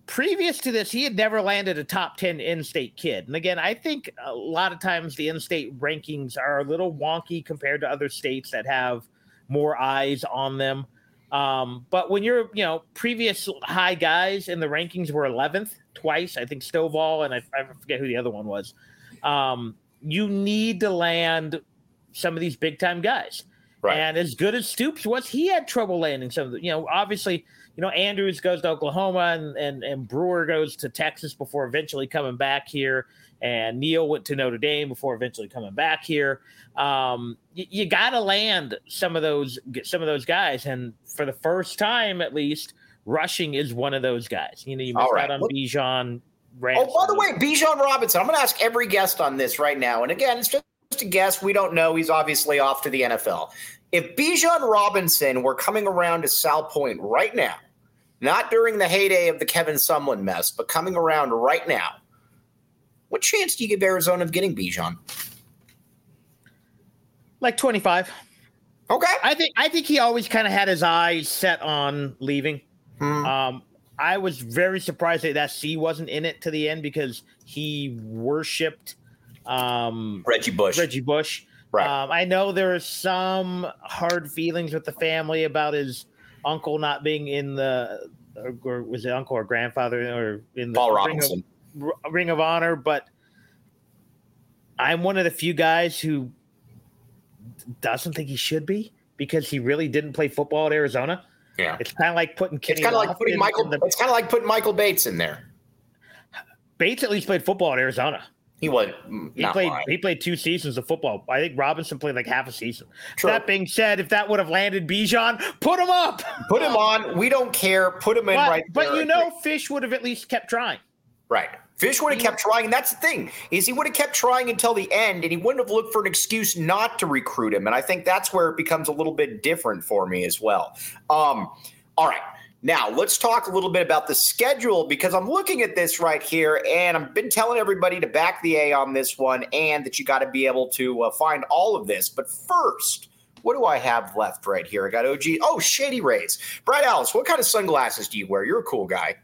Previous to this, he had never landed a top ten in-state kid. And again, I think a lot of times the in-state rankings are a little wonky compared to other states that have more eyes on them. Um, but when you're, you know, previous high guys in the rankings were 11th twice, I think Stovall and I, I forget who the other one was. Um, you need to land some of these big time guys. Right. And as good as Stoops was, he had trouble landing some of the, you know, obviously, you know, Andrews goes to Oklahoma and, and, and Brewer goes to Texas before eventually coming back here. And Neil went to Notre Dame before eventually coming back here. Um, you, you got to land some of those, some of those guys. And for the first time, at least, rushing is one of those guys. You know, you missed All right. out on Bijan. Oh, by the way, Bijan Robinson. I'm going to ask every guest on this right now. And again, it's just a guess. We don't know. He's obviously off to the NFL. If Bijan Robinson were coming around to Salpointe right now, not during the heyday of the Kevin Sumlin mess, but coming around right now, what chance do you give Arizona of getting Bijan? like 25. Okay. I think I think he always kind of had his eyes set on leaving. Hmm. Um, I was very surprised that that C wasn't in it to the end because he worshipped um, Reggie Bush. Reggie Bush. Right. Um, I know there are some hard feelings with the family about his uncle not being in the, or, was it uncle or grandfather or in the Paul Ring of- Robinson. R- Ring of Honor, but I'm one of the few guys who doesn't think he should be because he really didn't play football at Arizona. Yeah. It's kind of like putting It's Kenny kind of like putting in Michael. the- It's kind of like putting Michael Bates in there. Bates at least played football at Arizona. He was He played lying. he played two seasons of football. I think Robinson played like half a season. True. That being said, if that would have landed Bijan, put him up. Put him on. We don't care. Put him in But, right but there. you know, Fisch would have at least kept trying. Right. Fisch would have kept trying, and that's the thing is he would have kept trying until the end, and he wouldn't have looked for an excuse not to recruit him. And I think that's where it becomes a little bit different for me as well. Um, all right. Now let's talk a little bit about the schedule because I'm looking at this right here, and I've been telling everybody to back the A on this one, and that you got to be able to uh, find all of this. But first, what do I have left right here? I got OG. Oh, Shady Rays. Brad Allison, what kind of sunglasses do you wear? You're a cool guy.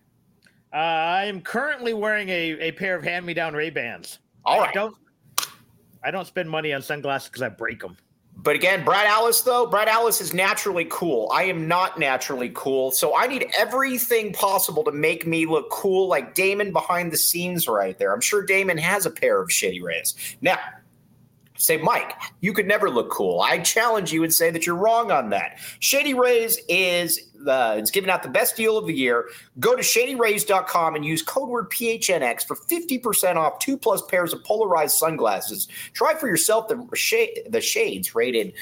Uh, I am currently wearing a, a pair of hand me down Ray Bans. All I don't I don't spend money on sunglasses because I break them. But again, Brad Allison, though, Brad Allison is naturally cool. I am not naturally cool. So I need everything possible to make me look cool, like Damon behind the scenes right there. I'm sure Damon has a pair of shitty rays. Now, say, Mike, you could never look cool. I challenge you and say that you're wrong on that. Shady Rays is the it's giving out the best deal of the year. Go to shadyrays.com and use code word PHNX for 50% off two plus pairs of polarized sunglasses. Try for yourself the shade the shades rated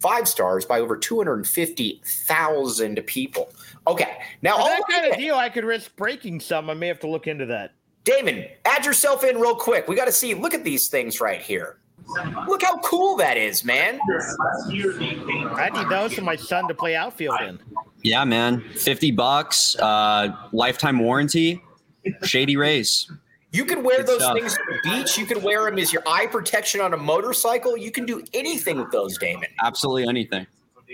five stars by over 250,000 people. Okay. Now For that kind of deal, I could risk breaking some. I may have to look into that. Damon, add yourself in real quick. We got to see. Look at these things right here. Look how cool that is, man. I need those for my son to play outfield in. Yeah, man. 50 bucks, uh, lifetime warranty, Shady Rays. You can wear Good those stuff. things to the beach. You can wear them as your eye protection on a motorcycle. You can do anything with those, Damon. Absolutely anything.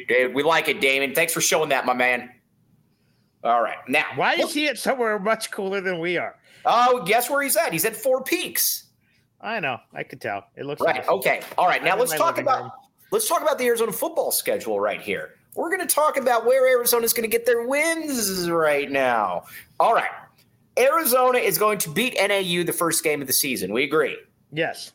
Dude, we like it, Damon. Thanks for showing that, my man. All right. Now, Why is he at somewhere much cooler than we are? oh, guess where he's at? He's at Four Peaks. I know. I could tell. It looks Right. nice. Okay. All right. Now I'm let's talk about room. let's talk about the Arizona football schedule right here. We're going to talk about where Arizona's going to get their wins right now. All right. Arizona is going to beat NAU the first game of the season. We agree. Yes.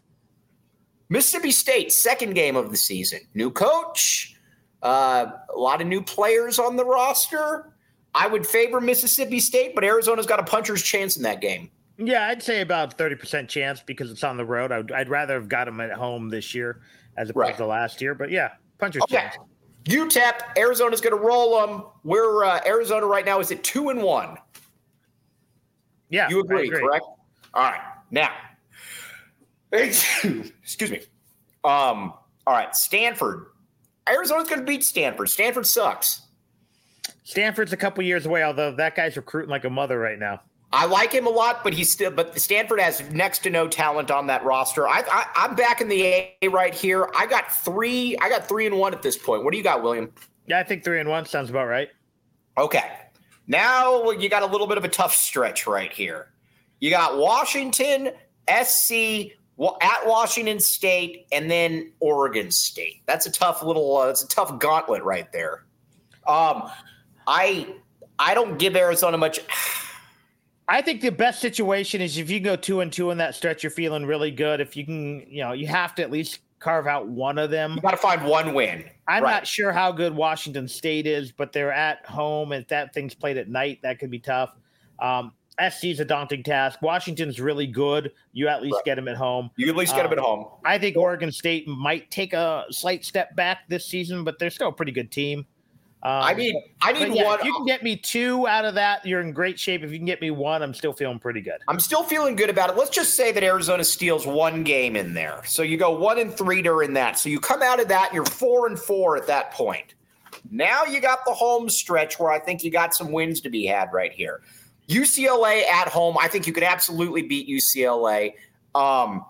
Mississippi State, second game of the season. New coach, uh, a lot of new players on the roster. I would favor Mississippi State, but Arizona's got a puncher's chance in that game. Yeah, I'd say about thirty percent chance because it's on the road. I'd, I'd rather have got him at home this year as opposed Right. to last year. But yeah, puncher's Okay. chance. UTEP, Arizona's going to roll them. We're uh, Arizona right now is at two and one. Yeah, You I agree, correct? All right. Now, [LAUGHS] excuse me. Um, all right, Stanford. Arizona's going to beat Stanford. Stanford sucks. Stanford's a couple years away, although that guy's recruiting like a mother right now. I like him a lot, but he's still. But Stanford has next to no talent on that roster. I, I, I'm back in the A right here. I got three. I got three and one at this point. What do you got, William? Yeah, I think three and one sounds about right. Okay. Now you got a little bit of a tough stretch right here. You got Washington, SC at Washington State, and then Oregon State. That's a tough little. Uh, that's a tough gauntlet right there. Um, I I don't give Arizona much. I think the best situation is if you go two and two in that stretch, you're feeling really good. If you can, you know, you have to at least carve out one of them. You got to find one win. I'm Right. not sure how good Washington State is, but they're at home. If that thing's played at night, that could be tough. Um, SC is a daunting task. Washington's really good. You at least Right. get them at home. You at least get them Um, at home. I think Oregon State might take a slight step back this season, but they're still a pretty good team. Um, I need I need yeah, one. if you can get me two out of that, you're in great shape. If you can get me one, I'm still feeling pretty good. I'm still feeling good about it. Let's just say that Arizona steals one game in there. So you go one and three during that. So you come out of that you're four and four at that point. Now you got the home stretch where I think you got some wins to be had right here. UCLA at home, I think you could absolutely beat UCLA. Um,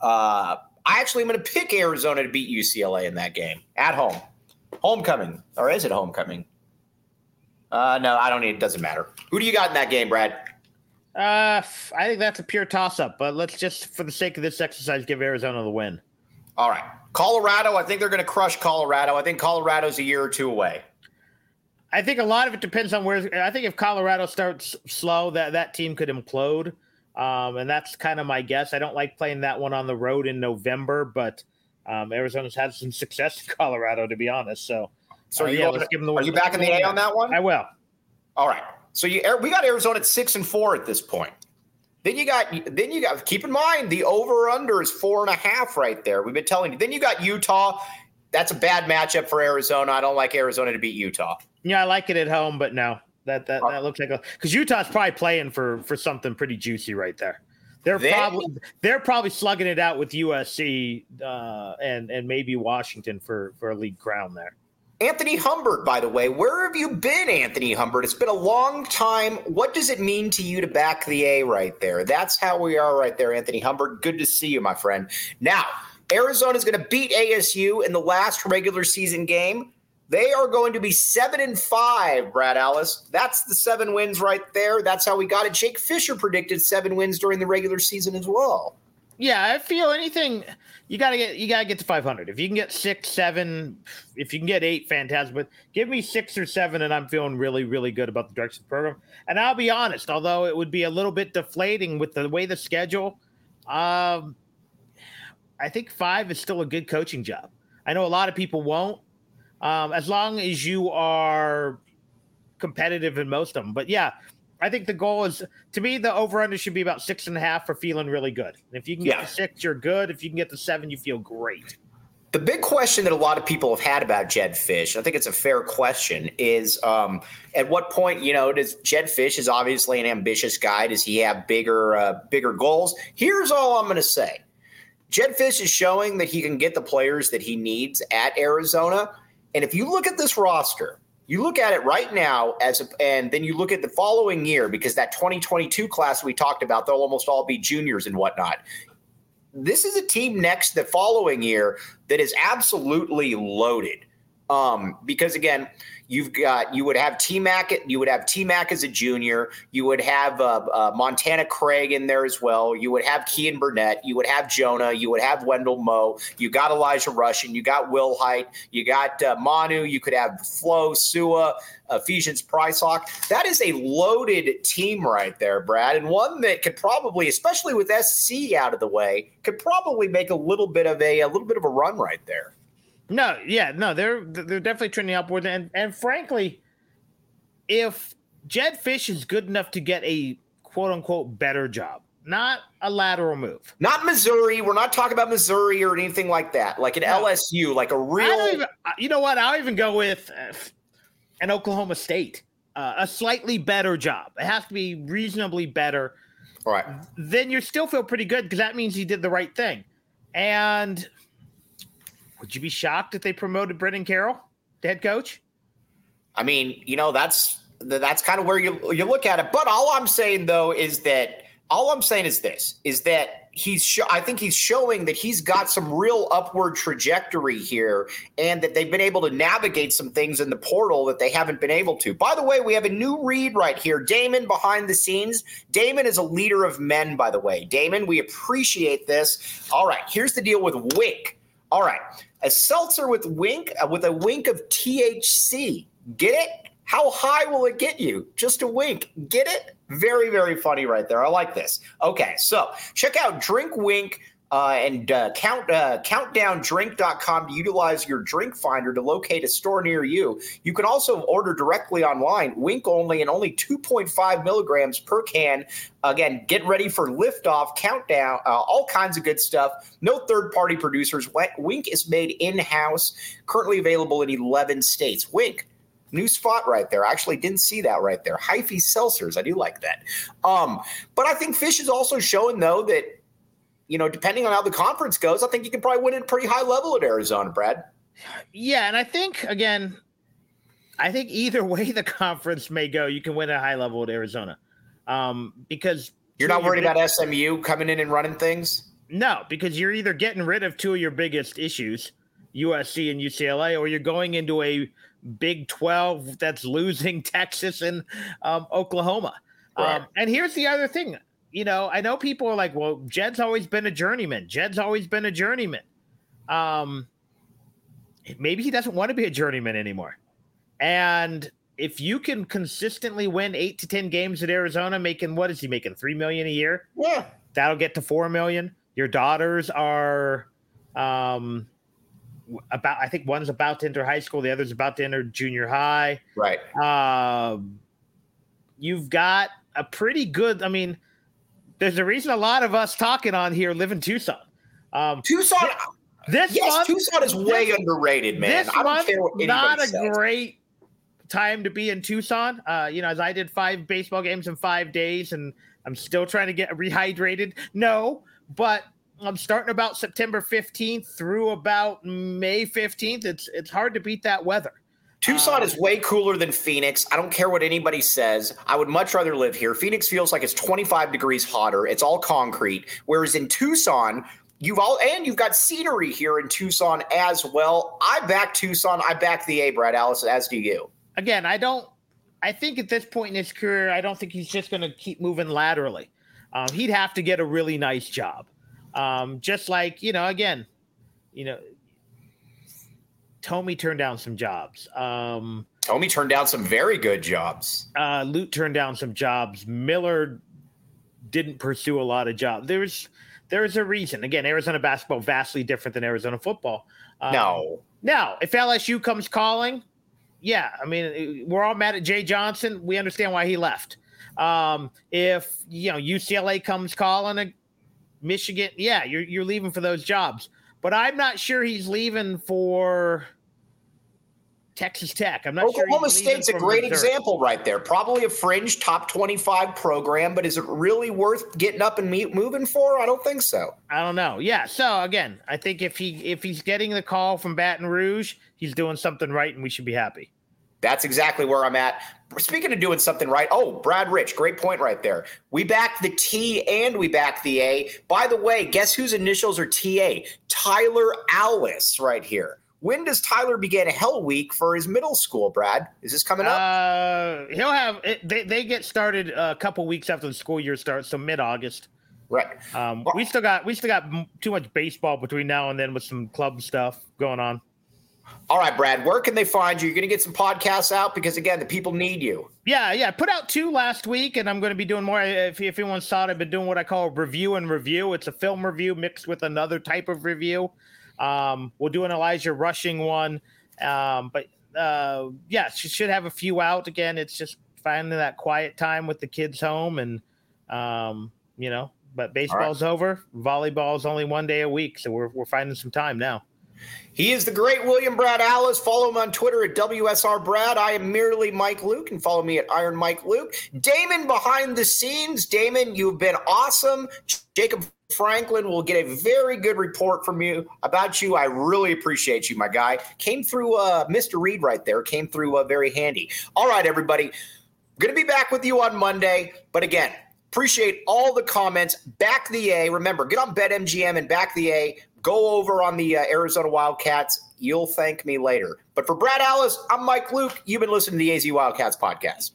uh, I actually am going to pick Arizona to beat UCLA in that game at home. Homecoming, or is it homecoming? Uh, no, I don't need. It doesn't matter. Who do you got in that game, Brad? Uh, I think that's a pure toss up, but let's just, for the sake of this exercise, give Arizona the win. All right. Colorado, I think they're going to crush Colorado. I think Colorado's a year or two away. I think a lot of it depends on where. I think if Colorado starts slow, that that team could implode, um, and that's kind of my guess. I don't like playing that one on the road in November, but um, Arizona's had some success in Colorado, to be honest. So, So uh, you yeah, let's give them the. Are you back in the A on that one? I will. All right. So you we got Arizona at six and four at this point. Then you got then you got keep in mind the over under is four and a half right there. We've been telling you. Then you got Utah. That's a bad matchup for Arizona. I don't like Arizona to beat Utah. Yeah, I like it at home, but no, that that, that looks like a because Utah's probably playing for for something pretty juicy right there. They're They- probably they're probably slugging it out with USC uh, and and maybe Washington for for a league crown there. Anthony Humbert, by the way, where have you been, Anthony Humbert? It's been a long time. What does it mean to you to back the A right there? That's how we are right there, Anthony Humbert. Good to see you, my friend. Now, Arizona is going to beat ASU in the last regular season game. They are going to be seven and five, Brad Allison. That's the seven wins right there. That's how we got it. Jake Fisher predicted seven wins during the regular season as well. Yeah, I feel anything you gotta get you gotta get to 500. If you can get six, seven, if you can get eight, fantastic. But give me six or seven, and I'm feeling really, really good about the direction of the program. And I'll be honest, although it would be a little bit deflating with the way the schedule, um, I think five is still a good coaching job. I know a lot of people won't, um, as long as you are competitive in most of them. But yeah, I think the goal is to me the over under should be about six and a half for feeling really good. if you can get yeah. to six, you're good. If you can get to seven, you feel great. The big question that a lot of people have had about Jedd Fisch, I think it's a fair question, is um, at what point, you know, does Jedd Fisch is obviously an ambitious guy? Does he have bigger, uh, bigger goals? Here's all I'm going to say: Jedd Fisch is showing that he can get the players that he needs at Arizona, and if you look at this roster, you look at it right now as a, and then you look at the following year because that 2022 class we talked about they'll almost all be juniors and whatnot. This is a team next the following year that is absolutely loaded um, because again You've got you would have T Mac you would have T Mac as a junior. You would have uh, uh, Montana Craig in there as well. You would have Keyan Burnett. You would have Jonah. You would have Wendell Moe. You got Elijah Rushing. You got Wilhite. You got uh, Manu. You could have Flo Sua. Ephesians Prysock. That is a loaded team right there, Brad, and one that could probably, especially with SC out of the way, could probably make a little bit of a a little bit of a run right there. No, yeah, no, they're they're definitely trending upward, and and frankly, if Jedd Fisch is good enough to get a quote unquote better job, not a lateral move, not Missouri. We're not talking about Missouri or anything like that. Like an no. LSU, like a real. Even, you know what? I'll even go with uh, an Oklahoma State, uh, a slightly better job. It has to be reasonably better. All right. Then you still feel pretty good because that means you did the right thing, and would you be shocked if they promoted Brennan Carroll, head coach? I mean, you know, that's that's kind of where you you look at it. But all I'm saying though is that all I'm saying is this: is that he's sh- I think he's showing that he's got some real upward trajectory here, and that they've been able to navigate some things in the portal that they haven't been able to. By the way, we have a new read right here. Damon behind the scenes. Damon is a leader of men. By the way, Damon, we appreciate this. All right, here's the deal with Wink. All right a seltzer with wink uh, with a wink of THC. Get it? How high will it get you? Just a wink. Get it? Very, very funny right there. I like this. Okay, so check out Drink Wink uh, and uh, count uh, countdowndrink.com to utilize your drink finder to locate a store near you. You can also order directly online, wink only, and only 2.5 milligrams per can. Again, get ready for liftoff, countdown, uh, all kinds of good stuff. No third party producers. Wink is made in house, currently available in 11 states. Wink. New spot right there. I actually didn't see that right there. Hyphy seltzers. I do like that. Um, but I think Fisch is also showing, though, that you know, depending on how the conference goes, I think you can probably win at a pretty high level at Arizona, Brad. Yeah, and I think again, I think either [LAUGHS] way the conference may go, you can win at a high level at Arizona, um, because you're not worried about SMU coming in and running things. No, because you're either getting rid of two of your biggest issues, USC and UCLA, or you're going into a Big Twelve that's losing [LAUGHS] Texas and um, Oklahoma. Right. Um, and here's the other thing: you know, I know people are like, well, Jedd's always been a journeyman. Jedd's always been a journeyman. Um, maybe he doesn't want to be a journeyman anymore. And if you can consistently win eight to ten games at Arizona, making what is he making? Three million a year? Yeah. That'll get to four million. Your daughters are um about I think one's about to enter high school, the other's about to enter junior high. Right. Um you've got a pretty good, I mean, there's a reason a lot of us talking on here live in Tucson. Um, Tucson, this yes, month, Tucson is way this, underrated, man. This I don't month, not a says. great time to be in Tucson. Uh, you know, as I did five baseball games in five days, and I'm still trying to get rehydrated. No, but I'm starting about September 15th through about May 15th. It's it's hard to beat that weather. Tucson is um, way cooler than Phoenix. I don't care what anybody says. I would much rather live here. Phoenix feels like it's 25 degrees hotter. It's all concrete. Whereas in Tucson, you've all and you've got scenery here in Tucson as well. I back Tucson. I back the A, Brad Allison, as do you. Again, I don't. I think at this point in his career, I don't think he's just going to keep moving laterally. Um, he'd have to get a really nice job, Um, just like you know, again, you know, Tomey turned down some jobs. Um, Tomey turned down some very good jobs. Uh, Lute turned down some jobs. Miller didn't pursue a lot of jobs. There's there's a reason. Again, Arizona basketball vastly different than Arizona football. Um, no. Now, if LSU comes calling, yeah, I mean, we're all mad at Jay Johnson. We understand why he left. Um, if you know UCLA comes calling, Michigan, yeah, you're you're leaving for those jobs. But I'm not sure he's leaving for Texas Tech. I'm not Oklahoma sure. State's a great Missouri. example right there. Probably a fringe top 25 program, but is it really worth getting up and meet, moving for? I don't think so. I don't know. Yeah. So again, I think if he if he's getting the call from Baton Rouge, he's doing something right, and we should be happy. That's exactly where I'm at. Speaking of doing something right, oh, Brad Rich, great point right there. We back the T and we back the A. By the way, guess whose initials are TA? Tyler Allison right here. When does Tyler begin Hell Week for his middle school, Brad? Is this coming up? Uh, he'll have they, they get started a couple weeks after the school year starts, so mid August. Right. Um, we still got we still got too much baseball between now and then with some club stuff going on. All right, Brad, where can they find you? You're going to get some podcasts out because, again, the people need you. Yeah, yeah. Put out two last week, and I'm going to be doing more. If, if anyone saw it, I've been doing what I call review and review. It's a film review mixed with another type of review. Um, we'll do an Elijah Rushing one. Um, but uh, yeah, she should have a few out. Again, it's just finding that quiet time with the kids home and, um, you know, but baseball's right. over. Volleyball's only one day a week. So we're, we're finding some time now. He is the great William Brad Allison. Follow him on Twitter at WSR Brad. I am merely Mike Luke and follow me at Iron Mike Luke. Damon behind the scenes. Damon, you've been awesome. Jacob Franklin will get a very good report from you about you. I really appreciate you, my guy. Came through uh, Mr. Reed right there. Came through uh, very handy. All right, everybody. Going to be back with you on Monday. But again, appreciate all the comments. Back the A. Remember, get on BetMGM and back the A go over on the uh, Arizona Wildcats. You'll thank me later. But for Brad Allison, I'm Mike Luke. You've been listening to the AZ Wildcats podcast.